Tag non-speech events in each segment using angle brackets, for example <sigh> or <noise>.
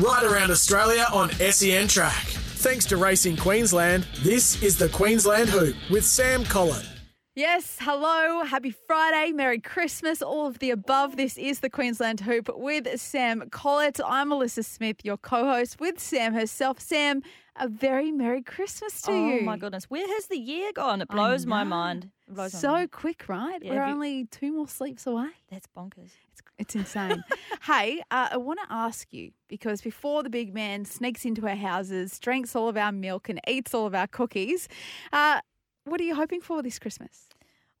Right around Australia on SEN Track. Thanks to Racing Queensland, this is the Queensland Hoop with Sam Collett. Yes, hello, happy Friday, Merry Christmas, all of the above. This is the Queensland Hoop with Sam Collett. I'm Alissa Smith, your co host with Sam herself. Sam, a very Merry Christmas to oh you. Oh my goodness, where has the year gone? It blows my mind. It blows my So mind. quick, right? Yeah, We're you- only two more sleeps away. That's bonkers. It's, insane. <laughs> hey, uh, I want to ask you because before the big man sneaks into our houses, drinks all of our milk, and eats all of our cookies, uh, what are you hoping for this Christmas?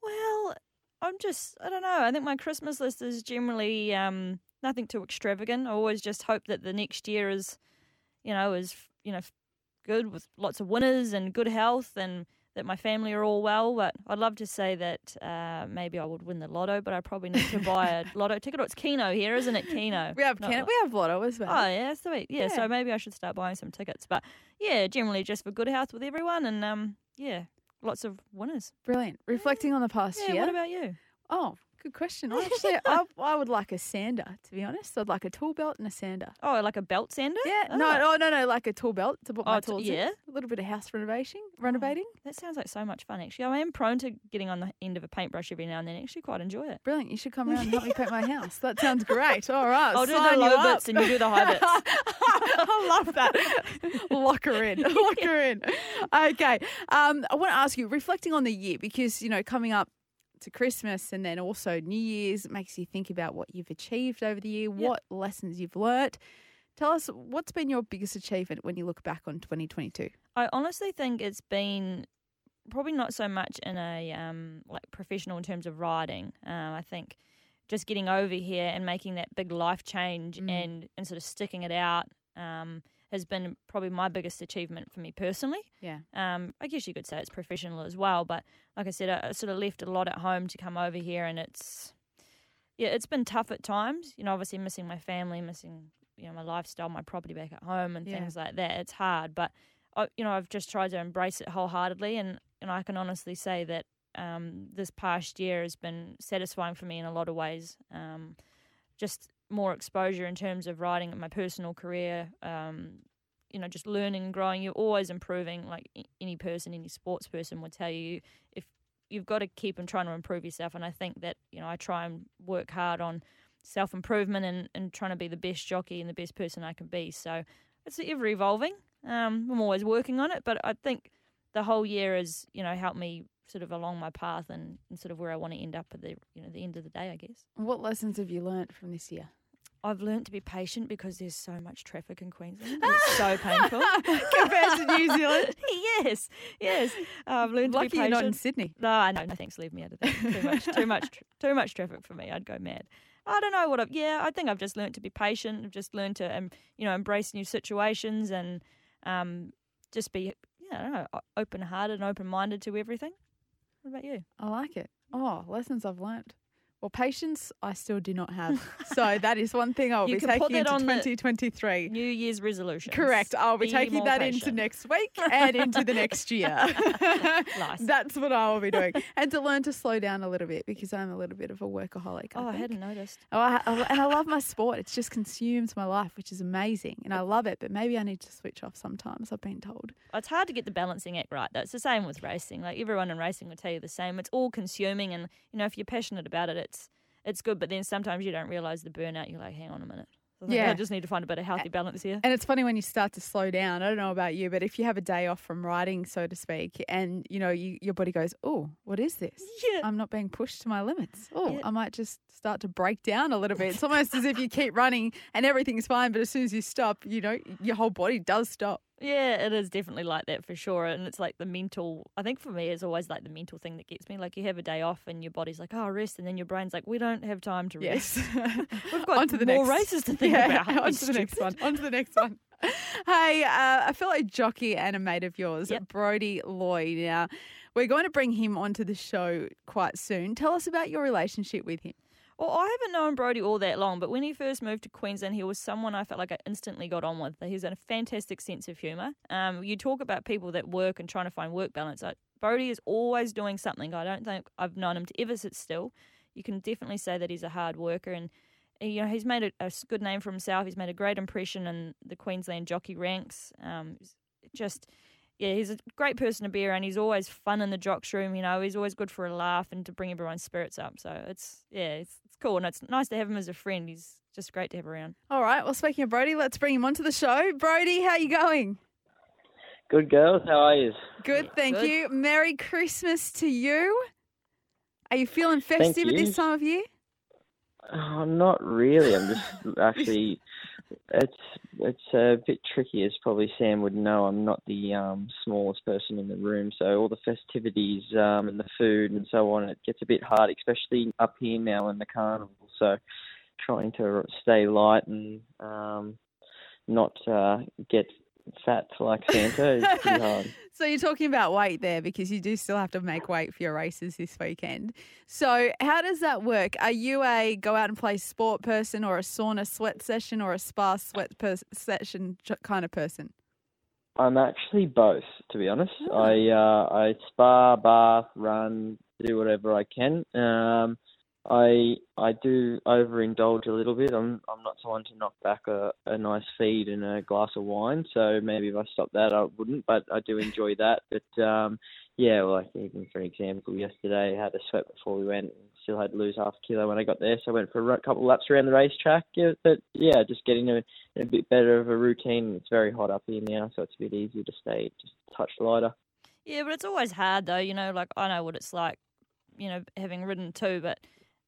Well, I'm just, I don't know. I think my Christmas list is generally um, nothing too extravagant. I always just hope that the next year is, you know, is, you know, good with lots of winners and good health and that my family are all well. But I'd love to say that uh, maybe I would win the lotto, but I probably need to <laughs> buy a lotto ticket. Oh, it's Keno here, isn't it? Keno. We have Not Ken- Lo- we have Lotto as well. Oh yeah, sweet. Yeah, Yeah. so maybe I should start buying some tickets. But yeah, generally just for good health with everyone, and um, yeah, lots of winners. Brilliant. Reflecting on the past Yeah. year. What about you? oh, good question. I <laughs> Actually, I, I would like a sander, to be honest. I'd like a tool belt and a sander. Oh, like a belt sander? Yeah, Oh, no, oh, no, no, like a tool belt to put my Oh, tools yeah. in. A little bit of house renovation, renovating. That sounds like so much fun. Actually, I am prone to getting on the end of a paintbrush every now and then. Actually, quite enjoy it. Brilliant. You should come around and help me paint my <laughs> house. That sounds great. All right. I'll do the low bits and you do the high bits. <laughs> I love that. Lock her in. Lock her in. Okay. Um, I want to ask you, reflecting on the year, because, you know, coming up to Christmas and then also New Year's, it makes you think about what you've achieved over the year, what lessons you've learnt. Tell us, what's been your biggest achievement when you look back on 2022? I honestly think it's been probably not so much in a um, like professional in terms of riding. Um, I think just getting over here and making that big life change Mm. and and sort of sticking it out um, has been probably my biggest achievement for me personally. Yeah. Um, I guess you could say it's professional as well, but like I said, I, I sort of left a lot at home to come over here, and it's yeah, it's been tough at times. You know, obviously missing my family, missing you know my lifestyle, my property back at home, and Yeah. things like that. It's hard, but I, you know, I've just tried to embrace it wholeheartedly, and and I can honestly say that um, this past year has been satisfying for me in a lot of ways. Um, just more exposure in terms of writing in my personal career. Um, you know, just learning and growing. You're always improving. Like any person, any sports person would tell you, if you've got to keep and trying to improve yourself. And I think that you know, I try and work hard on self improvement and, and trying to be the best jockey and the best person I can be. So it's ever evolving. Um, I'm always working on it, but I think the whole year has you know helped me sort of along my path and, and sort of where I want to end up at the you know the end of the day. I guess What lessons have you learnt from this year? I've learnt to be patient because there's so much traffic in Queensland. It's so painful <laughs> Compared to New Zealand? <laughs> yes, yes. I've learned Lucky to be patient. you're not in Sydney. No, no, no. Thanks. Leave me out of that. Too much, too much, tr- <laughs> too much traffic for me. I'd go mad. I don't know what I've. Yeah, I think I've just learnt to be patient. I've just learned to, um, you know, embrace new situations and um, just be, yeah, I don't know, open hearted and open minded to everything. What about you? I like it. Oh, lessons I've learnt. Well, patience I still do not have. So that is one thing I'll <laughs> be taking into on 2023. New Year's resolution. Correct. I'll be, taking more that into next week <laughs> and into the next year. <laughs> Nice. That's what I will be doing. And to learn to slow down a little bit because I'm a little bit of a workaholic. I Oh, I hadn't noticed. Oh, I, I- and I love my sport. It just consumes my life, which is amazing. And I love it, but maybe I need to switch off sometimes, I've been told. It's hard to get the balancing act right, though. It's the same with racing. Like everyone in racing will tell you the same. It's all consuming, and you know if you're passionate about it, it's it's good. But then sometimes you don't realize the burnout. You're like, hang on a minute. I Yeah. I just need to find a bit of healthy balance here. And it's funny when you start to slow down. I don't know about you, but if you have a day off from riding, so to speak, and you know you, your body goes, "Oh, what is this? Yeah. I'm not being pushed to my limits. Oh, Yeah. I might just start to break down a little bit." It's almost as if you keep running and everything's fine, but as soon as you stop, you know your whole body does stop. Yeah, it is definitely like that for sure. And it's like the mental, I think for me, it's always like the mental thing that gets me. Like you have a day off and your body's like, oh, rest. And then your brain's like, we don't have time to rest. Yes. <laughs> We've <laughs> got On to the more next. races to think yeah, about. <laughs> On to the next one. On to the next one. Hey, uh, a fellow jockey and a mate of yours, Yep. Brodie Loy. Now, we're going to bring him onto the show quite soon. Tell us about your relationship with him. Well, I haven't known Brodie all that long, but when he first moved to Queensland, he was someone I felt like I instantly got on with. He has a fantastic sense of humour. Um, you talk about people that work and trying to find work balance. Brodie is always doing something. I don't think I've known him to ever sit still. You can definitely say that he's a hard worker and you know he's made a good name for himself. He's made a great impression in the Queensland jockey ranks. Um, just yeah, he's a great person to be around. He's always fun in the jocks room. You know, he's always good for a laugh and to bring everyone's spirits up. So it's yeah, it's cool and it's nice to have him as a friend. He's just great to have around. All right. Well, speaking of Brodie, let's bring him onto the show. Brodie, how are you going? Good girls, how are you? Good, thank Good. you. Merry Christmas to you. Are you feeling festive at this time of year? Oh, not really. I'm just <laughs> actually. It's it's a bit tricky, as probably Sam would know. I'm not the um, smallest person in the room, so all the festivities um, and the food and so on, it gets a bit hard, especially up here now in the carnival. So, trying to stay light and um, not uh, get fat like Santa is pretty hard. <laughs> So you're talking about weight there because you do still have to make weight for your races this weekend. So how does that work? Are you a go out and play sport person or a sauna sweat session or a spa sweat pers- session kind of person? I'm actually both, to be honest. Oh. I uh, I spa, bath, run, do whatever I can. Um, I I do overindulge a little bit. I'm I'm not someone to knock back a, a nice feed and a glass of wine. So maybe if I stopped that, I wouldn't. But I do enjoy that. But um, yeah, like even for example, yesterday I had a sweat before we went. Still had to lose half a kilo when I got there, so I went for a couple of laps around the racetrack. Yeah, but yeah, just getting a, a bit better of a routine. It's very hot up here now, so it's a bit easier to stay just a touch lighter. Yeah, but it's always hard though. You know, like I know what it's like. You know, having ridden too, but.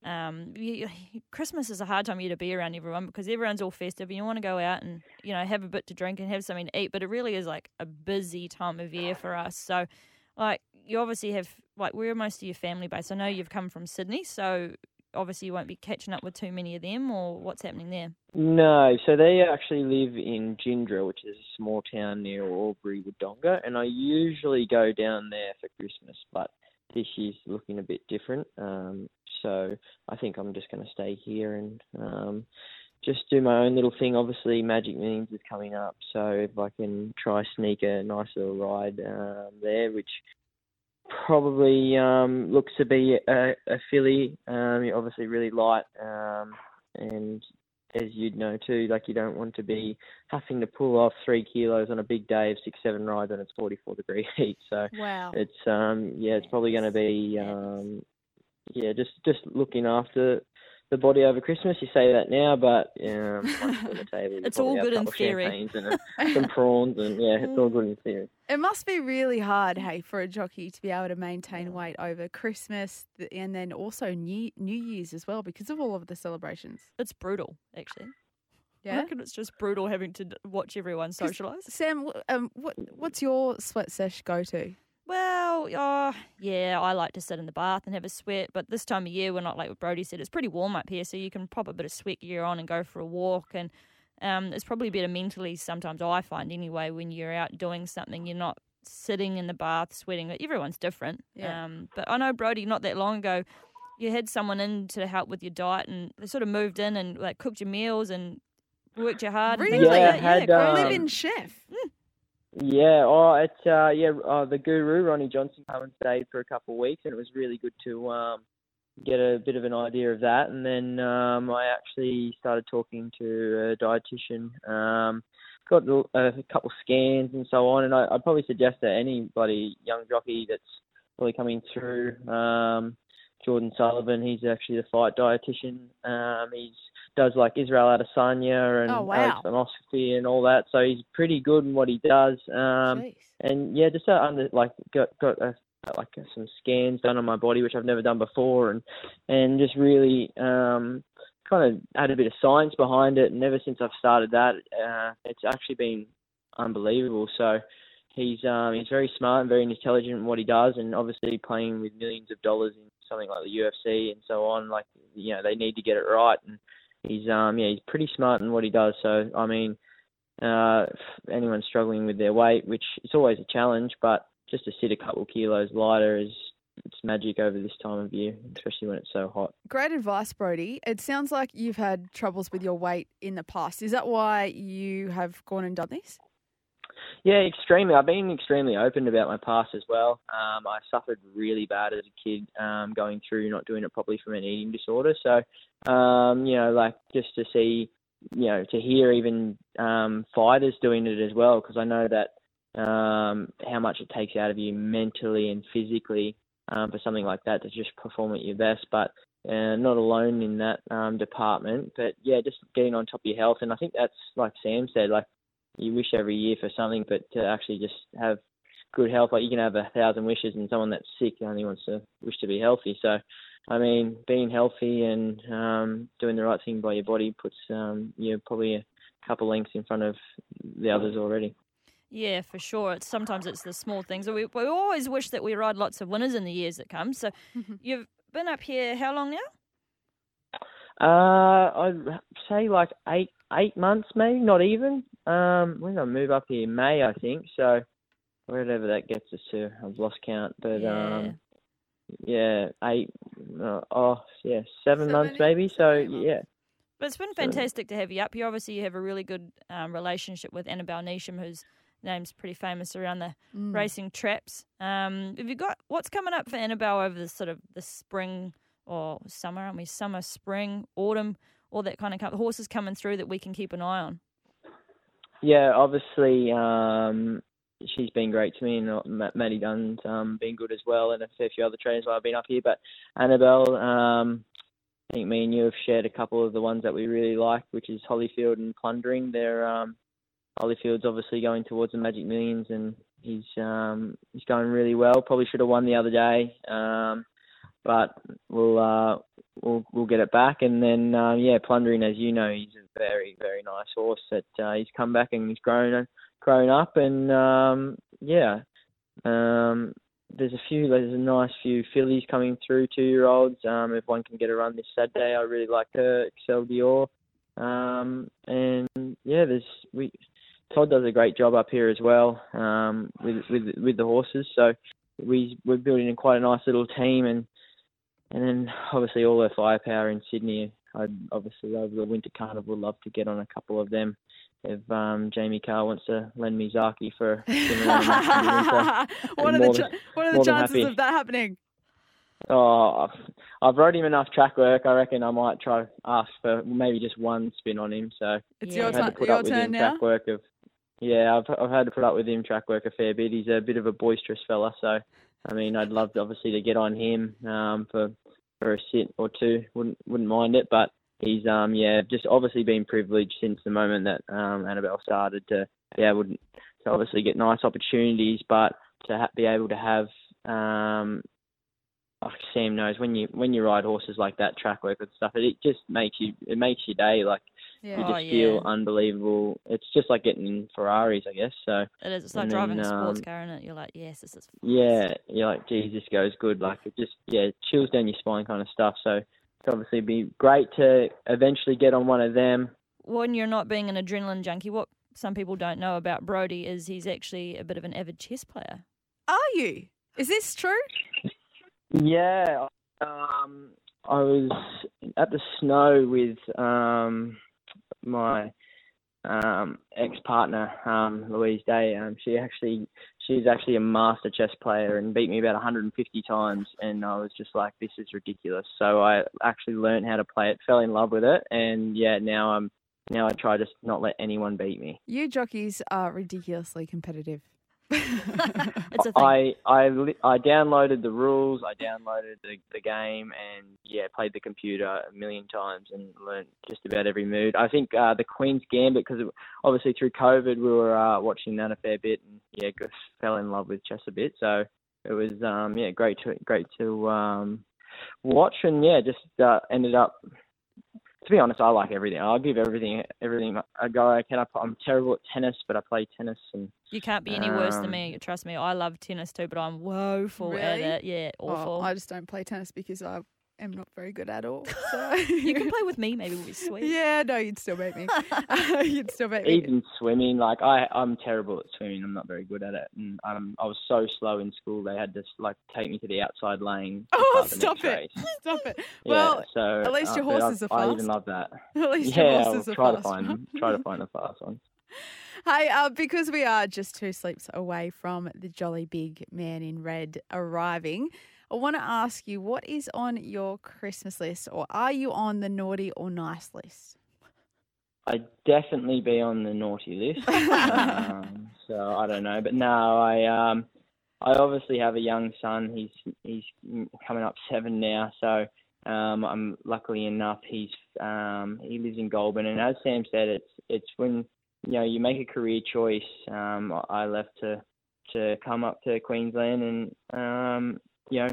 Um, you, Christmas is a hard time of year to be around everyone because everyone's all festive and you want to go out and you know have a bit to drink and have something to eat. But it really is like a busy time of year for us. So, like you obviously have like where are most of your family based? I know you've come from Sydney, so obviously you won't be catching up with too many of them. Or what's happening there? No, so they actually live in Jindera, which is a small town near Albury, Wodonga, and I usually go down there for Christmas, but this year's looking a bit different. Um, so I think I'm just going to stay here and um, just do my own little thing. Obviously, Magic Millions is coming up, so if I can try sneak a nice little ride um, there, which probably um, looks to be a, a filly, um, obviously really light, um, and as you'd know too, like you don't want to be having to pull off three kilos on a big day of six, seven rides and it's 44 degree <laughs> heat. So Wow. it's um yeah, it's probably going to be um yeah, just just looking after the body over Christmas. You say that now, but um, <laughs> once on the table, It's all good in theory. and a, some <laughs> prawns, and yeah, it's all good in theory. It must be really hard, hey, for a jockey to be able to maintain weight over Christmas and then also New New Year's as well because of all of the celebrations. It's brutal, actually. I Yeah. reckon it's just brutal having to watch everyone socialise. Sam, um, what what's your sweat sesh go to? Well, uh, yeah, I like to sit in the bath and have a sweat, but this time of year, we're not like what Brodie said. It's pretty warm up here, so you can pop a bit of sweat gear on and go for a walk. And um, it's probably better mentally sometimes, I find anyway, when you're out doing something, you're not sitting in the bath sweating. Everyone's different. Yeah. Um, but I know, Brodie, not that long ago, you had someone in to help with your diet, and they sort of moved in and like cooked your meals and worked your hard. and things Really? like Yeah, that. had, yeah, um, crazy. Live-in chef. Yeah, oh, it's uh, yeah, uh, the guru Ronnie Johnson come and stayed for a couple of weeks, and it was really good to um, get a bit of an idea of that. And then um, I actually started talking to a dietitian, um, got a, a couple of scans and so on. And I, I'd probably suggest that anybody young jockey that's probably coming through, um, Jordan Sullivan, he's actually the fight dietitian. Um, he's does like Israel Adesanya and Oh, Alex wow. And all that. So he's pretty good in what he does. Um, and yeah, just uh, under like got got a, like uh, some scans done on my body, which I've never done before, and and just really um, kind of had a bit of science behind it. And ever since I've started that, uh, it's actually been unbelievable. So he's um, he's very smart and very intelligent in what he does, and obviously playing with millions of dollars in something like the UFC and so on. Like you know, they need to get it right, and he's um, yeah, he's pretty smart in what he does. So I mean, uh, anyone struggling with their weight, which is always a challenge, but just to sit a couple kilos lighter is it's magic over this time of year, especially when it's so hot. Great advice, Brodie. It sounds like you've had troubles with your weight in the past. Is that why you have gone and done this? Yeah, extremely. I've been extremely open about my past as well. Um, I suffered really bad as a kid, um, going through not doing it properly from an eating disorder. So, um, you know, like just to see, you know, to hear even um, fighters doing it as well, because I know that um, how much it takes out of you mentally and physically um, for something like that to just perform at your best. But uh, not alone in that um, department. But yeah, just getting on top of your health, and I think that's like Sam said, like you wish every year for something, but to actually just have good health, like you can have a thousand wishes, and someone that's sick only wants to wish to be healthy. So, I mean, being healthy and um, doing the right thing by your body puts um, you probably a couple lengths in front of the others already. Yeah, for sure. It's sometimes it's the small things. We we always wish that we ride lots of winners in the years that come. So you've been up here how long now? Uh, I'd say like eight eight months, maybe not even. Um, when did I move up here? May, I think. So wherever that gets us to, I've lost count. But Yeah. um, yeah, eight. Uh, oh, yeah, seven, Seven, months maybe. So months. yeah, But it's been So- fantastic to have you up here. Obviously, you have a really good um, relationship with Annabel Neasham, whose name's pretty famous around the Mm. racing traps. Um, have you got what's coming up for Annabel over the sort of the spring or summer? Aren't we summer, spring, autumn, all that kind of co- horses coming through that we can keep an eye on? Yeah. Obviously, um, she's been great to me, and uh, Maddie Dunn's um, been good as well, and a fair few other trainers while I've been up here. But Annabel, um, I think me and you have shared a couple of the ones that we really like, which is Hollyfield and Plundering. They're um, Hollyfield's obviously going towards the Magic Millions, and he's um, he's going really well. Probably should have won the other day, um, but we'll uh, we'll we'll get it back. And then um, yeah, Plundering, as you know, he's a very very nice horse that uh, he's come back and he's grown grown up, and um, yeah. Um, there's a few. There's a nice few fillies coming through, two-year-olds. Um, if one can get a run this Saturday, I really like her, Excel Dior. Um, and yeah, there's we. Todd does a great job up here as well um, with with with the horses. So we we're building in quite a nice little team, and and then obviously all the firepower in Sydney. I'd obviously over the winter carnival love to get on a couple of them. If um, Jamie Carr wants to lend me Zaaki for around in the winter, <laughs> what are the cha- than- what are the chances of that happening? Oh, I've, rode him enough track work. I reckon I might try ask for maybe just one spin on him. So It's your, I've had tu- to put your up with turn him now. track work of. Yeah, I've I've had to put up with him track work a fair bit. He's a bit of a boisterous fella, so I mean, I'd love to obviously to get on him um, for for a sit or two. Wouldn't wouldn't mind it, but he's um yeah just obviously been privileged since the moment that um Annabel started to be able to obviously get nice opportunities, but to ha- be able to have um like Sam knows when you when you ride horses like that track work and stuff, it, it just makes you it makes your day like you Yeah. Oh, just feel yeah. unbelievable. It's just like getting in Ferraris, I guess. So It is. It's like driving then, a sports um, car, is it? You're like, yes, this is. yeah, you're like, geez, this goes good. Like it just yeah, chills down your spine kind of stuff. So it's obviously be great to eventually get on one of them. When you're not being an adrenaline junkie, what some people don't know about Brodie is he's actually a bit of an avid chess player. Are you? Is this true? Yeah, um, I was at the snow with um, my um, ex-partner um, Louise Day. Um, she actually she's actually a master chess player and beat me about 150 times, and I was just like, this is ridiculous. So I actually learned how to play it, fell in love with it, and yeah, now I'm now I try to not let anyone beat me. You jockeys are ridiculously competitive. It's a thing. I I I downloaded the rules. I downloaded the, the game and yeah, played the computer a million times and learned just about every move. I think uh, the Queen's Gambit because obviously through COVID we were uh, watching that a fair bit and yeah, just fell in love with chess a bit. So it was um yeah great to great to um watch and yeah just uh, ended up to be honest, I like everything. I'll give everything everything a go. I can. I'm terrible at tennis, but I play tennis and You can't be any worse than Um, me. Trust me. I love tennis too, but I'm woeful at it. Yeah, Oh, awful. I just don't play tennis because I am not very good at all. <laughs> So you can play with me. Maybe we'll be <laughs> sweet. Yeah, no, you'd still beat me. <laughs> you'd still beat me. even swimming. Like I, I'm terrible at swimming. I'm not very good at it, and um, I was so slow in school. They had to like take me to the outside lane. Oh, stop it! race. Stop it! Yeah, Well, so at least your uh, horses I, are fast. I even fast. love that. at least yeah, your I'll horses are try to fast. find them. Try to find the fast ones. Hey, uh, because we are just two sleeps away from the jolly big man in red arriving, I want to ask you what is on your Christmas list, or are you on the naughty or nice list? I'd definitely be on the naughty list. <laughs> um, so I don't know, but no, I um, I obviously have a young son. He's he's coming up seven now, so um, I'm luckily enough he's um, he lives in Goulburn, and as Sam said, it's it's when you know you make a career choice. Um, I left to to come up to Queensland and um, you know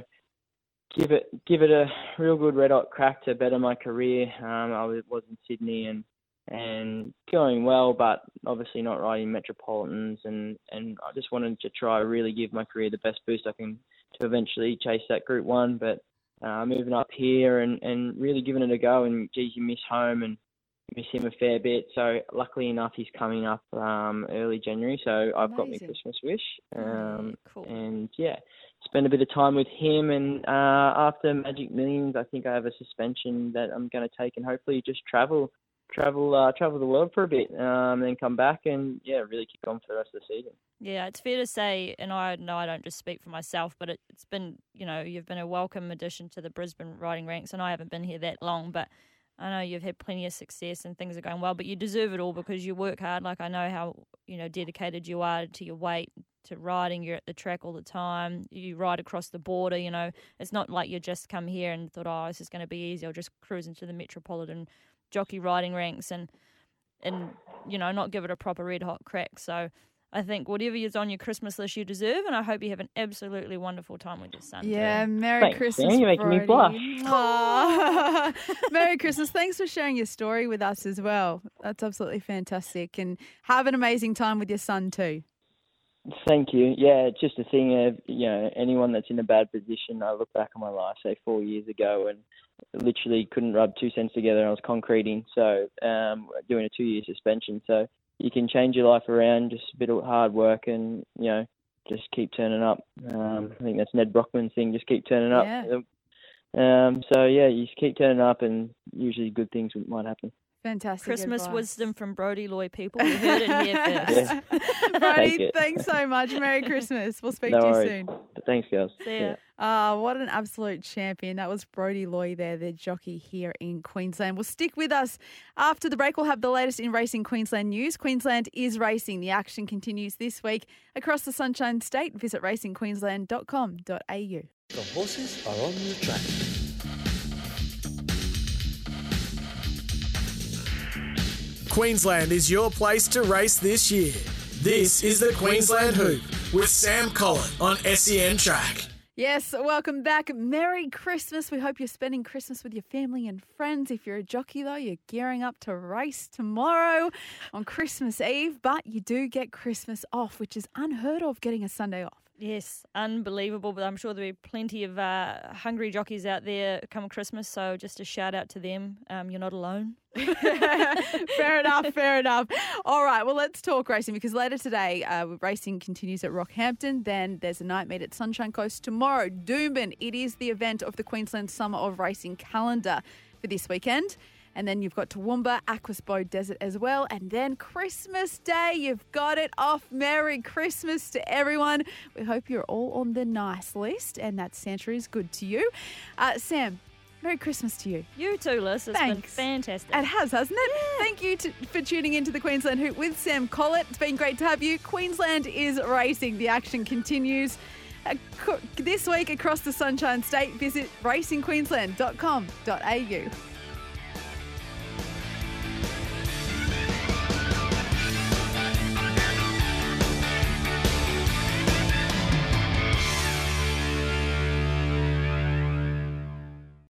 give it give it a real good red hot crack to better my career. Um, I was, was in Sydney and and going well, but obviously not riding metropolitans, and and I just wanted to try really give my career the best boost I can to eventually chase that Group One. But uh, moving up here and and really giving it a go, and geez, you miss home and miss him a fair bit. So luckily enough, he's coming up um, early January, so I've got my Christmas wish. Um, cool. and yeah, spend a bit of time with him. And uh, after Magic Millions, I think I have a suspension that I'm going to take, and hopefully just travel, travel, uh, travel the world for a bit, um, then come back and yeah, really kick on for the rest of the season. Yeah, it's fair to say, and I know I don't just speak for myself, but it, it's been, you know, you've been a welcome addition to the Brisbane riding ranks, and I haven't been here that long, but I know you've had plenty of success and things are going well, but you deserve it all because you work hard. Like I know how, you know, dedicated you are to your weight, to riding. You're at the track all the time. You ride across the border, you know. It's not like you just come here and thought, oh, this is going to be easy. I'll just cruise into the metropolitan jockey riding ranks and, and you know, not give it a proper red hot crack. So I think whatever is on your Christmas list, you deserve, and I hope you have an absolutely wonderful time with your son. too. Yeah, Merry Thanks, Christmas. Sam. You're making me Brodie. Aw. <laughs> Merry Christmas. Thanks for sharing your story with us as well. That's absolutely fantastic. And have an amazing time with your son too. Thank you. Yeah, just a thing of you know anyone that's in a bad position. I look back on my life, say four years ago, and literally couldn't rub two cents together. I was concreting, so um, doing a two-year suspension. So you can change your life around, just a bit of hard work, and you know just keep turning up. Um, I think that's Nedd Brockmann's thing. Just keep turning up. Yeah. Um, so yeah, you just keep turning up, and usually good things might happen. Fantastic. Christmas advice. wisdom from Brodie Loy <laughs> people. <laughs> <laughs> You heard it here first. Brodie, Take thanks so much. Merry Christmas. We'll speak No to you worries. soon. Thanks, girls. See ya. Ah, what an absolute champion. That was Brodie Loy there, the jockey here in Queensland. Well, stick with us. After the break, we'll have the latest in racing Queensland news. Queensland is racing. The action continues this week across the Sunshine State. Visit racingqueensland.com.au. The horses are on the track. Queensland is your place to race this year. This is the Queensland Hoop with Sam Collett on SEN Track. Yes, welcome back. Merry Christmas. We hope you're spending Christmas with your family and friends. If you're a jockey, though, you're gearing up to race tomorrow on Christmas Eve, but you do get Christmas off, which is unheard of getting a Sunday off. Yes, unbelievable. But I'm sure there'll be plenty of uh, hungry jockeys out there come Christmas. So just a shout out to them. Um, you're not alone. <laughs> fair enough, fair enough. All right, well, let's talk racing because later today, uh, racing continues at Rockhampton. Then there's a night meet at Sunshine Coast tomorrow. Doomben, it is the event of the Queensland Summer of Racing calendar for this weekend. And then you've got Toowoomba, Aquasbow Desert as well. And then Christmas Day, you've got it off. Merry Christmas to everyone. We hope you're all on the nice list and that Santa is good to you. Uh, Sam, Merry Christmas to you. You too, Liz. It's Thanks. been fantastic. It has, hasn't it? Thank you to, for tuning into the Queensland Hoop with Sam Collett. It's been great to have you. Queensland is racing. The action continues. Uh, this week across the Sunshine State, visit racingqueensland.com.au.